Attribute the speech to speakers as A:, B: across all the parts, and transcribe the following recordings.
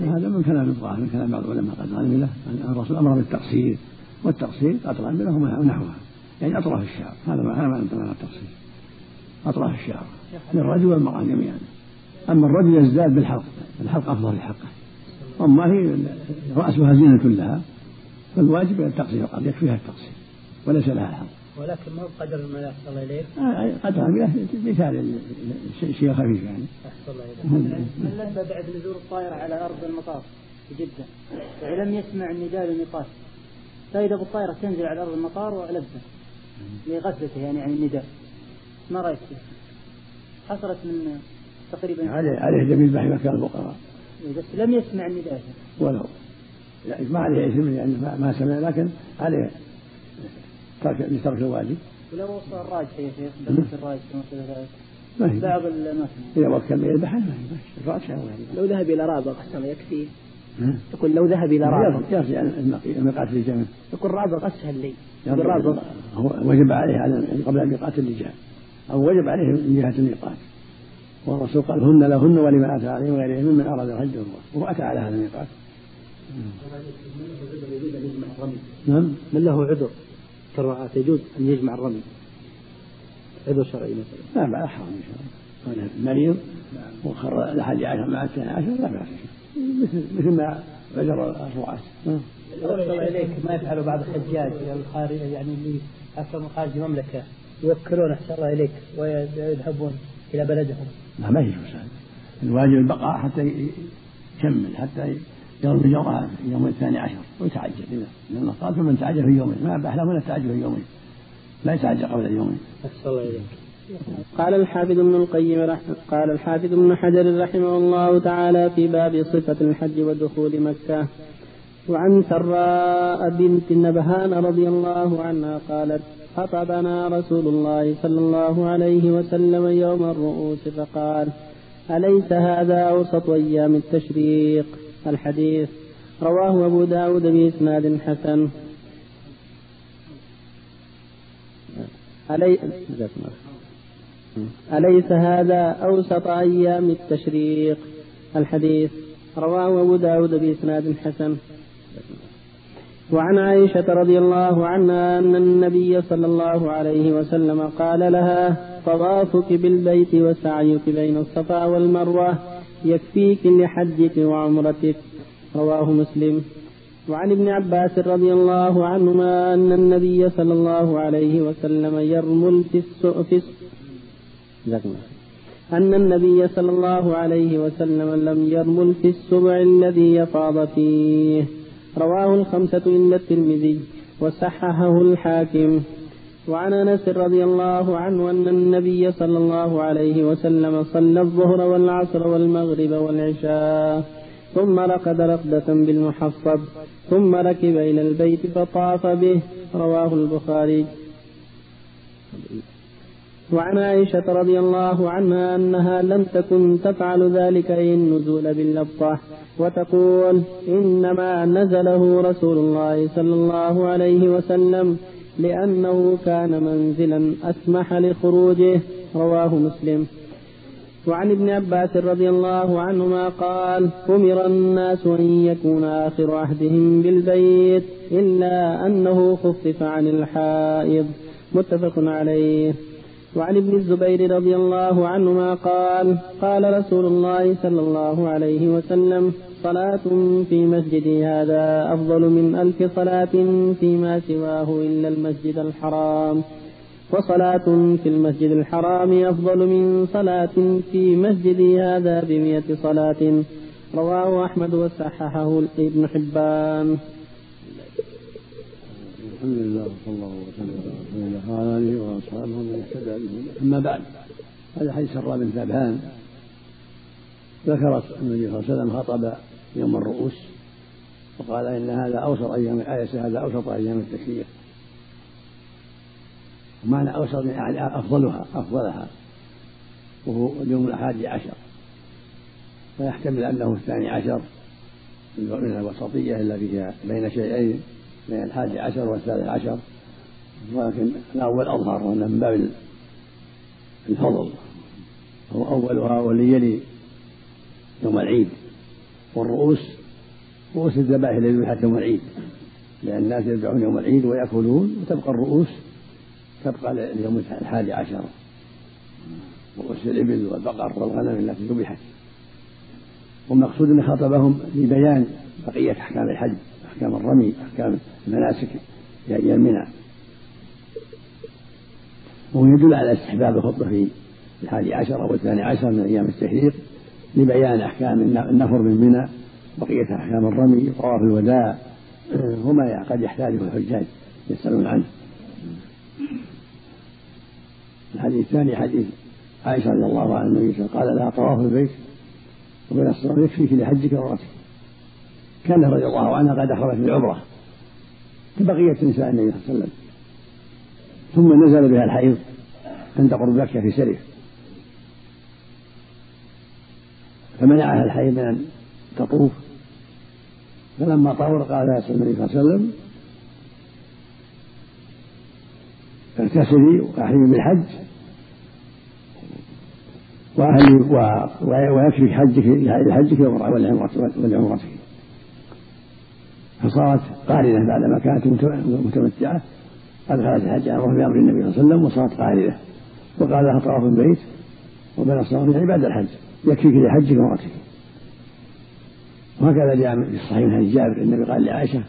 A: هذا من كلام الظاهر من كلام بعض العلماء قد له أن الرسول أمر بالتقصير والتقصير قد له ونحوها يعني أطراف الشعر هذا ما معنى التقصير أطراف الشعر للرجل والمرأة جميعا أما الرجل يزداد بالحلق الحلق أفضل لحقه أما هي رأسها زينة لها فالواجب التقصير قد يكفيها التقصير وليس لها الحلق
B: ولكن ما بقدر الملاك الله إليك.
A: آه قدر. الملاك مثال شيء خفيف يعني.
B: أحسن الله إليك. من لبى بعد نزول الطائرة على أرض المطار في جدة ولم يسمع النداء للميقات فإذا بالطائرة تنزل على أرض المطار ولبى لغفلته يعني عن النداء. ما رأيك فيه؟ حصلت من تقريبا
A: عليه عليه جميل بحي مكان الفقراء.
B: بس لم يسمع النداء.
A: ولو. يعني ما عليه اثم يعني ما سمع لكن عليه. ترك ترك الواجب
B: ولو وصل الراجح يا شيخ الراجح
A: ما هي؟
B: بعض الاماكن
A: اذا وكل يذبح ما هي؟ الراجح
B: لو ذهب إلى رابغ احسن يكفي. يقول لو ذهب إلى رابغ.
A: يرجع الميقات اللي جاء
B: يقول رابغ أسهل لي.
A: يقول رابغ. هو وجب عليه على قبل الميقات اللي جاء أو وجب عليه من جهة الميقات. والرسول قال هن لهن ولمن أتى عليهم غيرهم من أراد الحج وهو أتى على هذا الميقات.
B: نعم. من له عذر. كالرعاة يجوز أن يجمع الرمي. عذر شرعي مثلا.
A: لا بأس حرام إن شاء الله. كان مريض وخر الحج عشر مع الثاني عشر لا بأس مثل مثل ما عذر الرعاة
B: الله إليك ما يفعل بعض الحجاج الخارج يعني اللي أكثر خارج المملكة يوكلون أحسن الله إليك ويذهبون إلى بلدهم.
A: لا ما يجوز هذا الواجب البقاء حتى يكمل حتى يوم الجمعة يوم الثاني عشر ويتعجل. لأن قال فمن تعجل في يومين. ما أباح له من التعجل في يومين. لا يتعجل قبل اليومين.
B: الله إليك. قال الحافظ ابن القيم قال الحافظ ابن حجر رحمه الله تعالى في باب صفة الحج ودخول مكة. وعن سراء بنت النبهان رضي الله عنها قالت خطبنا رسول الله صلى الله عليه وسلم يوم الرؤوس فقال أليس هذا أوسط أيام التشريق؟ الحديث. رواه أبو داود بإسناد حسن. ألي... أليس هذا أوسط أيام التشريق؟ الحديث. رواه أبو داود بإسناد حسن. وعن عائشة رضي الله عنها أن النبي صلى الله عليه وسلم قال لها طوافك بالبيت وسعيك بين الصفا والمروة يكفيك لحجك وعمرتك رواه مسلم. وعن ابن عباس رضي الله عنهما أن النبي صلى الله عليه وسلم يرمل في السؤف أن النبي صلى الله عليه وسلم لم يرمل في السبع الذي يفاض فيه. رواه الخمسة إلا الترمذي وصححه الحاكم. وعن أنس رضي الله عنه أن النبي صلى الله عليه وسلم صلى الظهر والعصر والمغرب والعشاء ثم رقد رقدة بالمحصب ثم ركب إلى البيت فطاف به رواه البخاري. وعن عائشة رضي الله عنها أنها لم تكن تفعل ذلك أي النزول باللبطة وتقول إنما نزله رسول الله صلى الله عليه وسلم لأنه كان منزلا أسمح لخروجه رواه مسلم. وعن ابن عباس رضي الله عنهما قال أمر الناس أن يكون آخر عهدهم بالبيت إلا أنه خفف عن الحائض. متفق عليه. وعن ابن الزبير رضي الله عنهما قال قال رسول الله صلى الله عليه وسلم صلاة في مسجدي هذا أفضل من ألف صلاة فيما سواه إلا المسجد الحرام. وصلاة في المسجد الحرام أفضل من صلاة في مسجدي هذا بمئة صلاة. رواه أحمد وصححه ابن حبان.
A: الحمد لله وصلى الله وسلم على آله وأصحابه ومن اهتدى به. أما بعد هذا حديث سراء بن ثابان ذكر النبي صلى الله عليه وسلم خطب يوم الرؤوس وقال إن هذا أوسط أيام الآية هذا أوسط أيام التشريق ومعنى أوسط يعني أفضلها أفضلها وهو اليوم الحادي عشر. ويحتمل أنه الثاني عشر من الوسطية التي هي بين شيئين بين الحادي عشر والثالث عشر. ولكن الأول أظهر وأنه من باب الفضل. هو أولها واللي يلي يوم العيد والرؤوس رؤوس الذبائح التي ذبحت يوم العيد لأن الناس يذبحون يوم العيد ويأكلون وتبقى الرؤوس تبقى ليوم الحادي عشر. رؤوس الإبل والبقر والغنم التي ذبحت. والمقصود أن خاطبهم لبيان بقية أحكام الحج أحكام الرمي أحكام المناسك في أيام منى. وهو يدل على استحباب الخطبة في الحادي عشر أو الثاني عشر من أيام التشريق. لبيان أحكام النفر منى بقية أحكام الرمي طواف الوداع وما قد يحتاجه الحجاج يسألون عنه. الحديث الثاني حديث عائشة رضي الله عنها النبي صلى قال لها طواف البيت وبين الصلاة يكفيك لحجك وعمرتك كان رضي الله عنها قد أخرجت بالعمرة كبقية نساء النبي صلى الله عليه وسلم ثم نزل بها الحيض عند قرب مكة في سرف فمنعها الحيض من أن تطوف. فلما طهر قال لها النبي صلى الله عليه وسلم اغتسلي واحرمي بالحج. وأهلي ويكفيك حجك لحجك ولعمرتك فصارت قارنة بعدما كانت متمتعة. أدخلت الحج عمره بأمر النبي صلى الله عليه وسلم وصارت قارنة. وقال لها طواف البيت وبين الصلاة يعني بعد الحج. يكفيك لحجك وعمرتك وهكذا جاء في الصحيح حديث جابر النبي قال لعائشة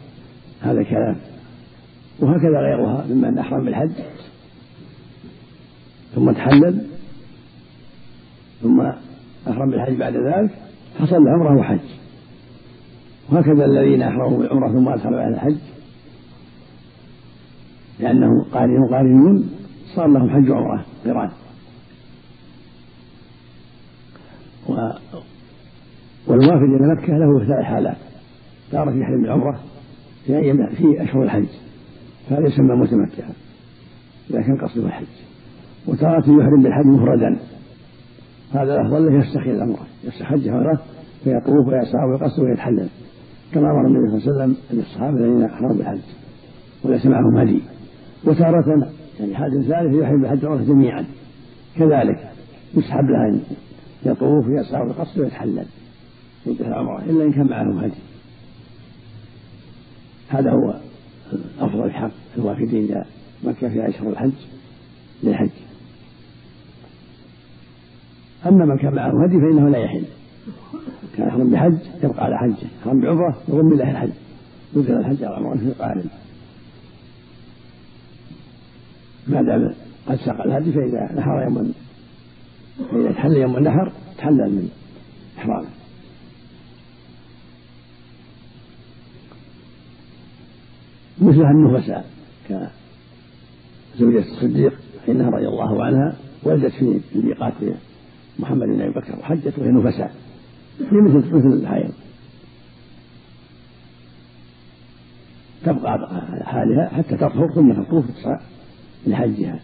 A: هذا الكلام. وهكذا غيرها ممن أحرم بالحج. ثم تحلل. ثم أحرم بالحج بعد ذلك حصل عمره وحج وهكذا الذين أحرموا بالعمرة ثم أدخلوا على الحج. لأنهم قارنون قارنون صار لهم حج وعمرة قران. والوافد إلى مكة له ثلاث حالات. تارة يحرم بالعمرة في أيام في أشهر الحج. فهذا يسمى متمتعا إذا كان قصده الحج. وتارة يحرم بالحج مفردا. هذا الأفضل له يستخير الأمر. يستحج هذا فيطوف ويسعى ويقصد ويتحلل. كما أمر النبي صلى الله عليه وسلم للصحابة الذين أحرموا بالحج. وليس معهم هدي. وتارة يعني حال ثالث يحرم بالحج والعمرة جميعا. كذلك يسحب له أن يطوف ويسعى ويقصد ويتحلل ينتهي العمرة إلا إن كان معهم هدي. هذا هو أفضل حق الوافدين إلى مكة في أشهر الحج للحج. أما من كان معه هدي فإنه لا يحل. كان يحرم بحج يبقى على حجه يحرم بعمرة يضم له الحج. يدخل الحج على عمره في قارن ما دام قد ساق الهدي فإذا نحر يوم فإذا تحل يوم النحر تحلل من إحرامه مثلها النفساء كزوجة الصديق حينها رضي الله عنها ولدت في ميقات محمد بن أبي بكر وحجت وهي نفساء. في مثل مثل الحيض. تبقى على حالها حتى تطهر ثم تطوف لحجها.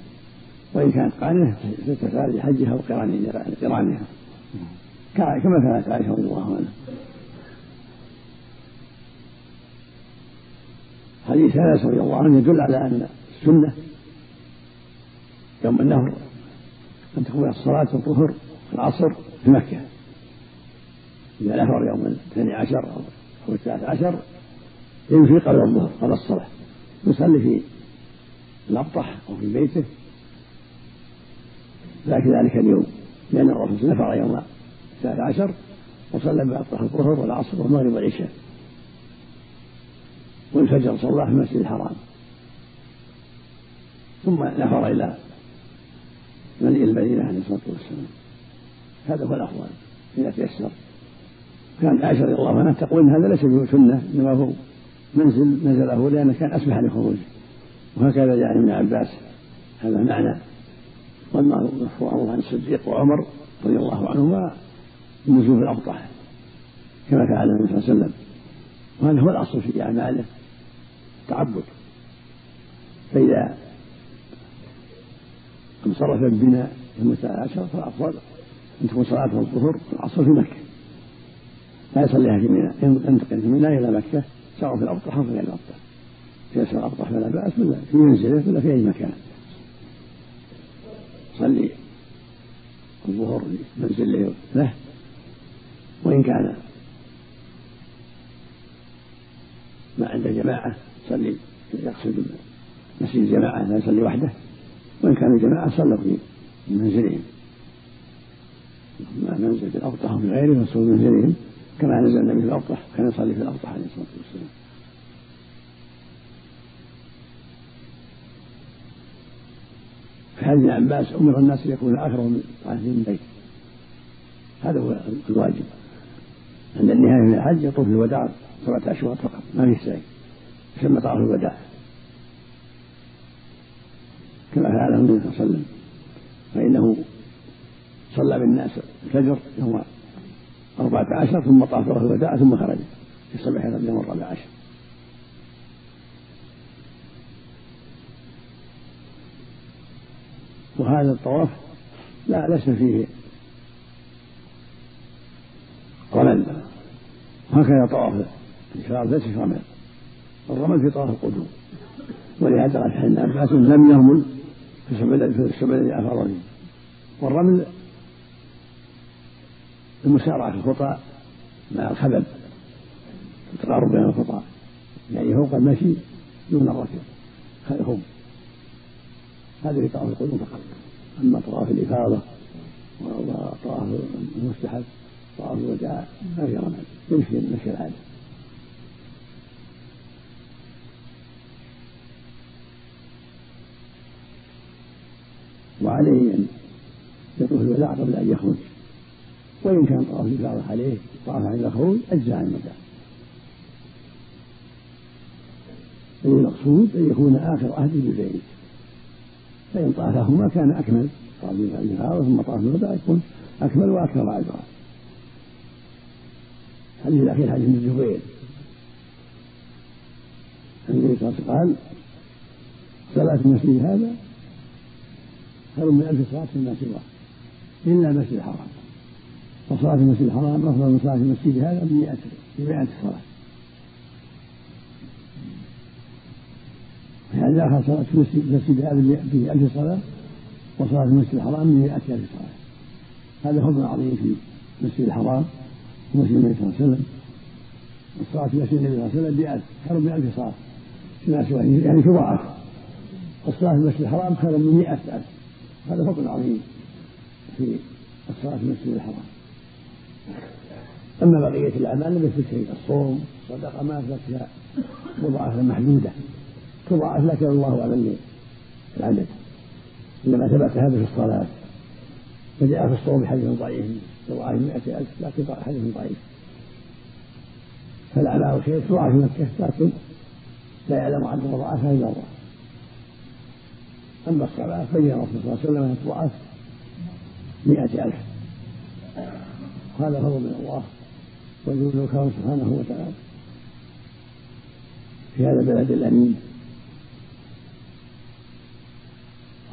A: وإن كانت قارنة ستسعى لحجها وقرانها كما كانت عائشة رضي الله عنها حديث أنس رضي الله عنه يدل على أن السنة يوم النهر أن تكون الصلاة الظهر العصر في مكة. إذا نهر يوم الثاني عشر أو الثالث عشر يمشي قبل الظهر قبل الصلاة. يصلي في الأبطح أو في بيته ذاك ذلك اليوم لأن الرسول نفر يوم الثالث عشر وصلى بأبطح الظهر والعصر والمغرب والعشاء. والفجر صلى في المسجد الحرام. ثم نفر إلى المدينة عليه الصلاة والسلام. هذا هو الأفضل إذا تيسر كانت عائشة رضي الله عنها تقول إن هذا ليس بسنة إنما هو منزل نزله لأنه كان أسمح لخروجه. وهكذا جاء ابن عباس هذا معنى والمرفوع عن الصديق وعمر رضي الله عنهما النزول في الأبطح كما فعل النبي صلى الله عليه وسلم. وهذا هو الأصل في أعماله تعبد فإذا انصرف بنا يوم الثالث عشر فالأفضل أن تكون صلاة الظهر والعصر في مكة. لا يصليها في منى ينتقل في منى إلى مكة سواء في الأبطح أو في غير الأبطح في الأبطح فلا بأس ولا في منزله ولا في أي مكان. صلي. الظهر في منزله له. وإن كان ما عند جماعة يصلي يقصد مسجد الجماعة لا يصلي وحده. وإن كان الجماعة صلوا في منزلهم. ما ننزل في الأبطح وفي غيره فصلوا منزلهم. كما نزل النبي في الأبطح كان يصلي في الأبطح عليه الصلاة والسلام. حديث عباس أمر الناس يكونوا أقرب من طائفتهم البيت هذا هو الواجب. عند النهاية من الحج يطوف الوداع سبعة أشواط فقط ما في السعي يسمى طواف الوداع. كما فعله النبي صلى الله عليه وسلم فإنه صلى بالناس الفجر يوم أربعة عشر ثم طاف الوداع ثم خرج في الصباح يوم الرابع عشر. وهذا الطواف لا ليس فيه. رمل هكذا طواف الإفراد ليس رمل الرمل في طواف القدوم. ولهذا قال ابن عباس لم يرمل في السبع الذي أفاض فيه والرمل المسارعة في الخطى مع الخبل. التقارب بين الخطى يعني فوق المشي دون الركب خلفهم هذا في طواف القدوم فقط. أما طواف الإفاضة وطواف المستحب طواف الوداع ما في رمل يمشي مشي العادة. وعليه أن يطوف الوداع قبل أن يخرج. وإن كان طواف الإفاضة عليه طاف عند الخروج أجزاء عن الوداع. المقصود أن يكون آخر عهده بالبيت فإن طافهما كان أكمل. طاف الإفاضة ثم طاف الوداع يكون أكمل وأكثر أجرا الحديث الأخير حديث ابن الزبير النبي صلى الله عليه وسلم قال صلاة المسجد هذا خير من ألف صلاة فيما سواه إلا المسجد الحرام. وصلاة المسجد الحرام أفضل من صلاة المسجد هذا بمئة بمئة صلاة. يعني آخر صلاة المسجد هذا بألف صلاة وصلاة المسجد الحرام بمئة ألف صلاة. هذا فضل عظيم في المسجد الحرام ومسجد النبي صلى الله عليه وسلم. الصلاة في مسجد النبي صلى الله عليه وسلم بألف خير من ألف صلاة. يعني تضاعف الصلاة في المسجد الحرام خير من مئة ألف. هذا فضل عظيم في الصلاة في المسجد الحرام. أما بقية الأعمال لم يثبت شيء الصوم الصدقة ما أثبت فيها مضاعفة محدودة. تضاعف لكن الله أعلم العدد. إنما ثبت هذا في الصلاة فجاء في الصوم بحديث ضعيف. تضاعف مئة ألف لكن حديث ضعيف. فالأعمال خير تضاعف في مكة لكن لا يعلم عدد مضاعفها إلا الله. أما الصلاة بين الرسول صلى الله عليه وسلم أن تضاعف مئة ألف. هذا فضل من الله وجود الكرم سبحانه وتعالى. في هذا البلد الأمين.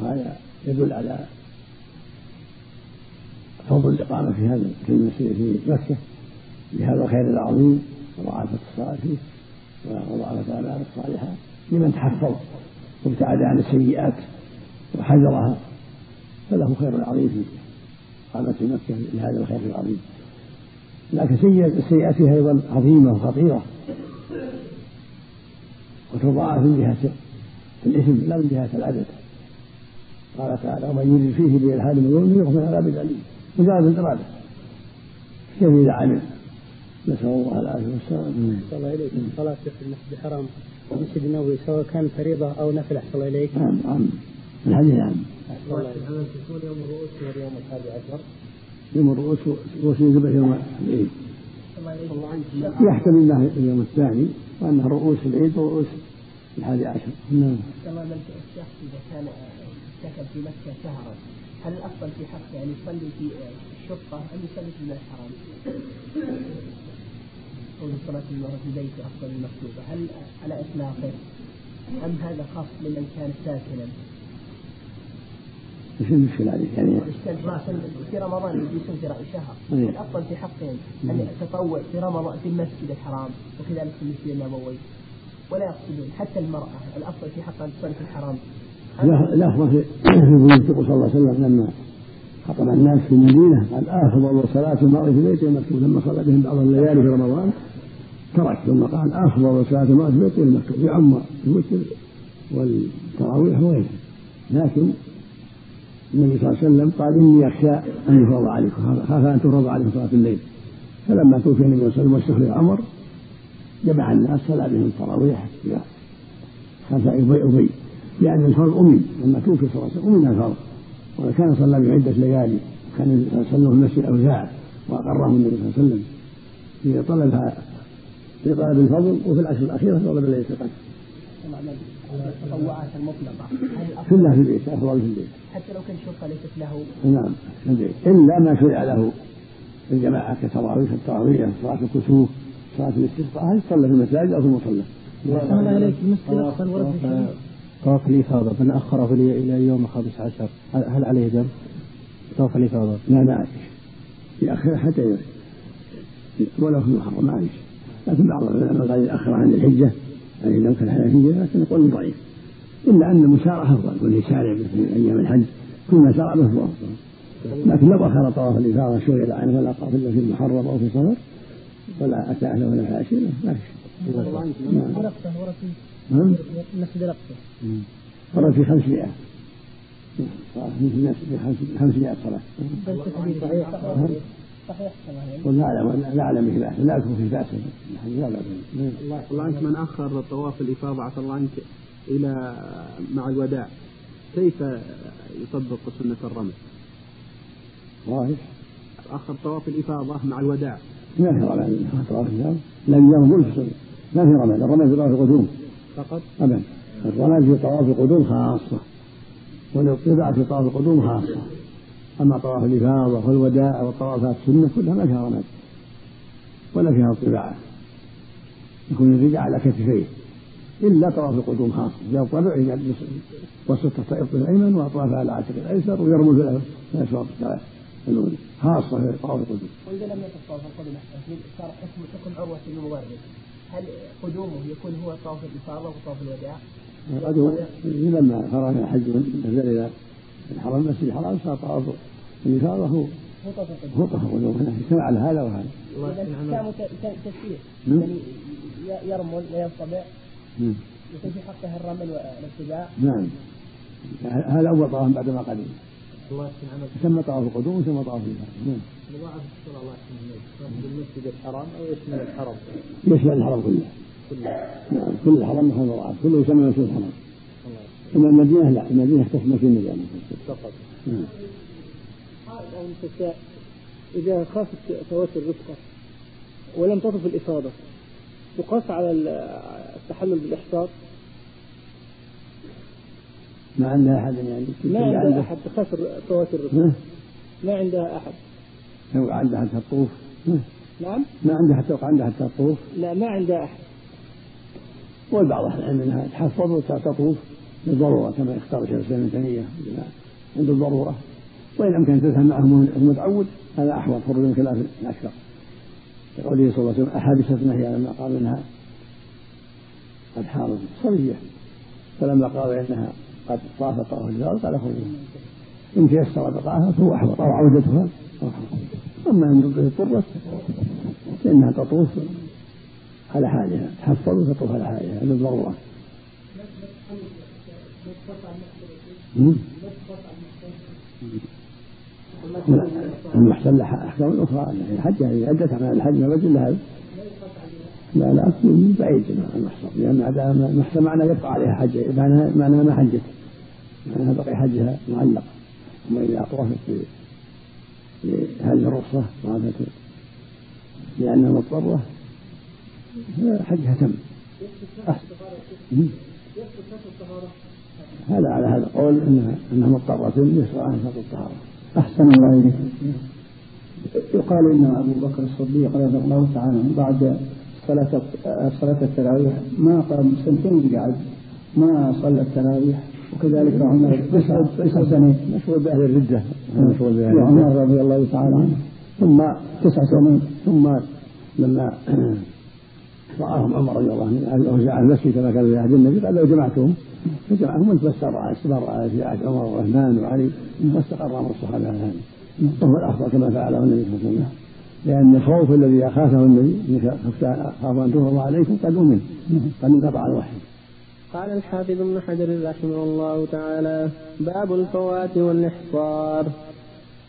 A: وهذا يدل على فضل الإقامة في هذا في المسجد في مكة بهذا الخير العظيم وضاعفة الصلاة فيه وضاعفة الأعمال الصالحة لمن تحفظ وابتعد عن السيئات وحذرها. فله خير عظيم في قامة مكة لهذا الخير العظيم. لكن السيئات فيها أيضا عظيمة وخطيرة. وتضاعف من جهة الإثم لا من جهة العدد. قال تعالى ومن يرد فيه بإلحاد من يغفر من عذاب أليم مجرد الإرادة كيف إذا عمل نسأل الله العافية والسلام.
B: الله إليك الصلاة في المسجد الحرام المسجد النبوي سواء كان فريضة أو نفل أحسن إليك.
A: نعم نعم الحديث نعم.
B: يوم الرؤوس واليوم الحادي عشر؟
A: يوم الرؤوس رؤوس يذبح يوم العيد. يحتمل انه اليوم الثاني وانها رؤوس العيد ورؤوس الحادي عشر.
C: نعم. الشخص إذا كان سكن في مكة شهرا هل الأفضل في حقه أن يصلي في الشقة أم يصلي في المسجد الحرام؟ قول صلاة المرأة في بيته أفضل من المكتوبة، هل على إطلاقه أم هذا خاص لمن كان ساكنا؟
A: إيش المشكلة عليه يعني؟
C: في رمضان يجلسون في شهر. الأفضل في حقهم أن يتطوع في رمضان في المسجد الحرام وكذلك في المسجد النبوي ولا يقصدون حتى المرأة الأفضل في حقها أن تصلي في الحرام
A: الأفضل في بيوت صلى الله عليه وسلم لما خطب الناس في المدينة قال أفضل صلاة المرء في بيته المكتوب لما صلى بهم بعض الليالي في رمضان. ترك ثم قال أفضل صلاة المرأة في بيت المكتوب يعم الوتر والتراويح وغيرها. لكن النبي صلى الله عليه وسلم قال إني أخشى أن يفرض عليكم خاف أن تفرض عليكم صلاة الليل. فلما توفي النبي صلى الله عليه وسلم واستخلف عمر جمع الناس صلى بهم التراويح خلف أبي أبي. لأن الفرض أمي لما توفي صلى الله عليه وسلم أمي الفرض وكان صلى بعدة ليالي كان صلى في المسجد أوزاع وأقره النبي صلى الله عليه وسلم في طلبها في طلب الفضل وفي العشر الأخيرة طلب ليلة القدر. التطوعات المطلقة كلها في البيت أفضل في البيت.
C: حتى لو كان الشرطة ليست له.
A: نعم في البيت إلا ما شرع له الجماعة كتراويح التراويح صلاة الكسوف صلاة الاستسقاء هذه تصلى في المساجد أو في المصلى.
B: الله عليك المسجد الأقصى الورد طواف الإفاضة من أخره إلى يوم الخامس عشر. هل عليه دم؟ طواف الإفاضة
A: لا ما عليك يأخر حتى ولو في المحرم ما عليك. لكن بعض العلماء قال يأخر عن الحجة يعني لو كان الحنفية لكن يقول ضعيف. إلا أن المسارعة أفضل واللي يسارع في أيام الحج كل ما سارع به أفضل. لكن لو أخر طواف الإفاضة شوية عنه ولا قافل في المحرم أو في صفر ولا أتى أهله ولا فاشل ما في نعم
C: المسجد الأقصى
A: ورد في 500 في 500 صلاة صحيح صحيح لا اعلم لا اعلم به بأس لا اذكر في بأس
B: الله عنك من اخر طواف الافاضه عفى الله عنك إلى مع الوداع كيف يطبق سنه الرمل؟
A: ظاهر
B: اخر طواف الافاضه مع الوداع
A: ما في رمل طواف الافاضه لم يرمل ما في رمل الرمل في طواف القدوم
B: فقط؟
A: أبدا. الرمل في طواف القدوم خاصة. والاطباع في طواف القدوم خاصة. أما طواف الإفاضة والوداع وطوافات السنة كلها ما فيها رماد ولا فيها اطباع يكون الرجال على كتفيه. إلا طواف القدوم خاص يضطبع وسط الطرف الأيمن وأطرافها على عاتق الأيسر ويرمز له الأشواط الأولى خاصة في طواف القدوم.
C: وإذا لم يكن طواف القدوم صار حكم حكم عروة بن مورد هل قدومه يكون هو طواف الإفاضة وطواف الوداع؟
A: قدوم لما فرغ من الحج نزل إلى الحرم المسجد الحرام صار طواف الإفاضة هو هو طواف القدوم. اجتمع على هذا وهذا.
C: كان تفسير يعني يرمل وينطبع يكون في حقه الرمل والاتباع
A: نعم. هذا أول طواف بعد ما قدم. الله يسمى طواف القدوم ويسمى طواف الإفاضة. نعم.
B: مضاعف الصلاة الله يحسن المسجد الحرام أو يشمل الحرم؟
A: يشمل الحرم كله. نعم كل الحرم محل مضاعف. كله يسمى مسجد الحرم أما المدينة لا. المدينة تختص مسجد النبي
B: فقط.
A: نعم.
B: إذا خافت فوات الرفقة ولم تطف الإفاضة تقاس على التحلل بالإحصار
A: ما عندها أحد يعني؟
B: ما عندها أحد تخاف فوات الرفقة. ما عندها أحد.
A: لو عندها حتى الطوف
B: نعم.
A: ما عندها حتى عندها حتى الطوف
B: لا ما عندها أحد.
A: والبعض أهل العلم أنها تحفظ وتطوف للضرورة كما يختار شيخ الإسلام ابن تيمية. عند الضرورة. وإن أمكن تذهب معهم المتعود هذا أحوط خروج من خلاف الأكثر. لقوله صلى الله عليه وسلم أحاديث هي لما قالوا إنها قد حاضت صبية فلما قالوا إنها قد طافت طواف الجوار قال خرجوا إن تيسر بقاءها فهو أحوط أو عودتها فهو أحوط أما إن اضطرت فإنها تطوف على حالها تحفظ وتطوف على حالها للضرورة المحسن لها أحكام أخرى الحج هذه عدة أعمال الحج ما بدل لها. لا لا من بعيد المحصن لأن المحصن معناه يبقى عليها حج معناها معناها ما حجت. معناها بقي حجها معلق. أما إذا أطرفت بهذه الرخصة وهذا لأنها مضطرة حجها تم. هذا على هذا القول انها إنها مضطرة. يسرى عن شرط الطهارة.
B: أحسن الله إليك. يقال إن أبو بكر الصديق رضي الله تعالى عنه بعد صلاة صلاة التراويح ما قام سنتين قعد ما صلى التراويح. وكذلك عمر تسع سنين
A: مشهور بأهل الردة.
B: مشهور بأهل وعمر رضي الله تعالى عنه.
A: ثم
B: تسع سنين
A: ثم لما رآهم عمر رضي الله عنه أوزع المسجد كما كان في عهد النبي قال لو جمعتهم فجمعهم وانت استمر في عهد عمر وعثمان وعلي واستقر أمر الصحابة على هذا. وهو الافضل كما فعله النبي صلى الله عليه وسلم. لأن الخوف الذي أخافه النبي خاف أن تفرض عليكم قد أمن قد انقطع الوحي
B: قال الحافظ ابن حجر رحمه الله تعالى باب الفوات والإحصار.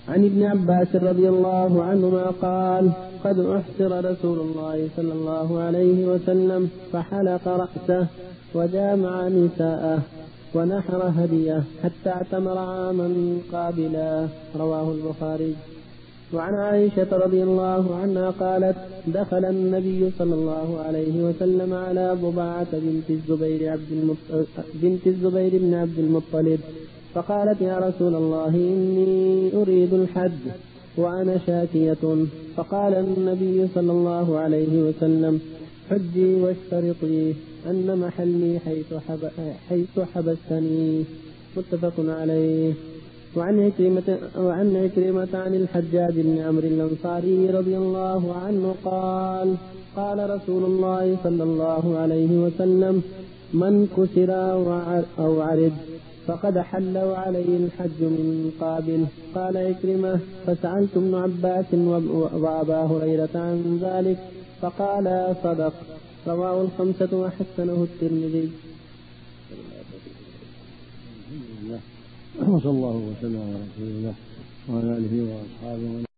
B: عن ابن عباس رضي الله عنهما قال قد أحصر رسول الله صلى الله عليه وسلم فحلق رأسه وجامع نساءه ونحر هديه حتى اعتمر عاما قابلا. رواه البخاري. وعن عائشة رضي الله عنها قالت دخل النبي صلى الله عليه وسلم على ضباعة بنت الزبير عبد بنت الزبير بن عبد المطلب فقالت يا رسول الله إني أريد الحج وأنا شاكية. فقال النبي صلى الله عليه وسلم حجي واشترطي أن محلي حيث, حب حيث حبستني. متفق عليه. وعن عكرمة وعن عكرمة عن الحجاج بن عمرو الأنصاري رضي الله عنه قال قال رسول الله صلى الله عليه وسلم من كسر أو عرج فقد حل عليه الحج من قابل. قال عكرمة فسألت ابن عباس وأبا هريرة عن ذلك فقال صدق. رواه الخمسة وحسنه الترمذي.
A: وصلى الله وسلم على رسول الله وعلى آله وأصحابه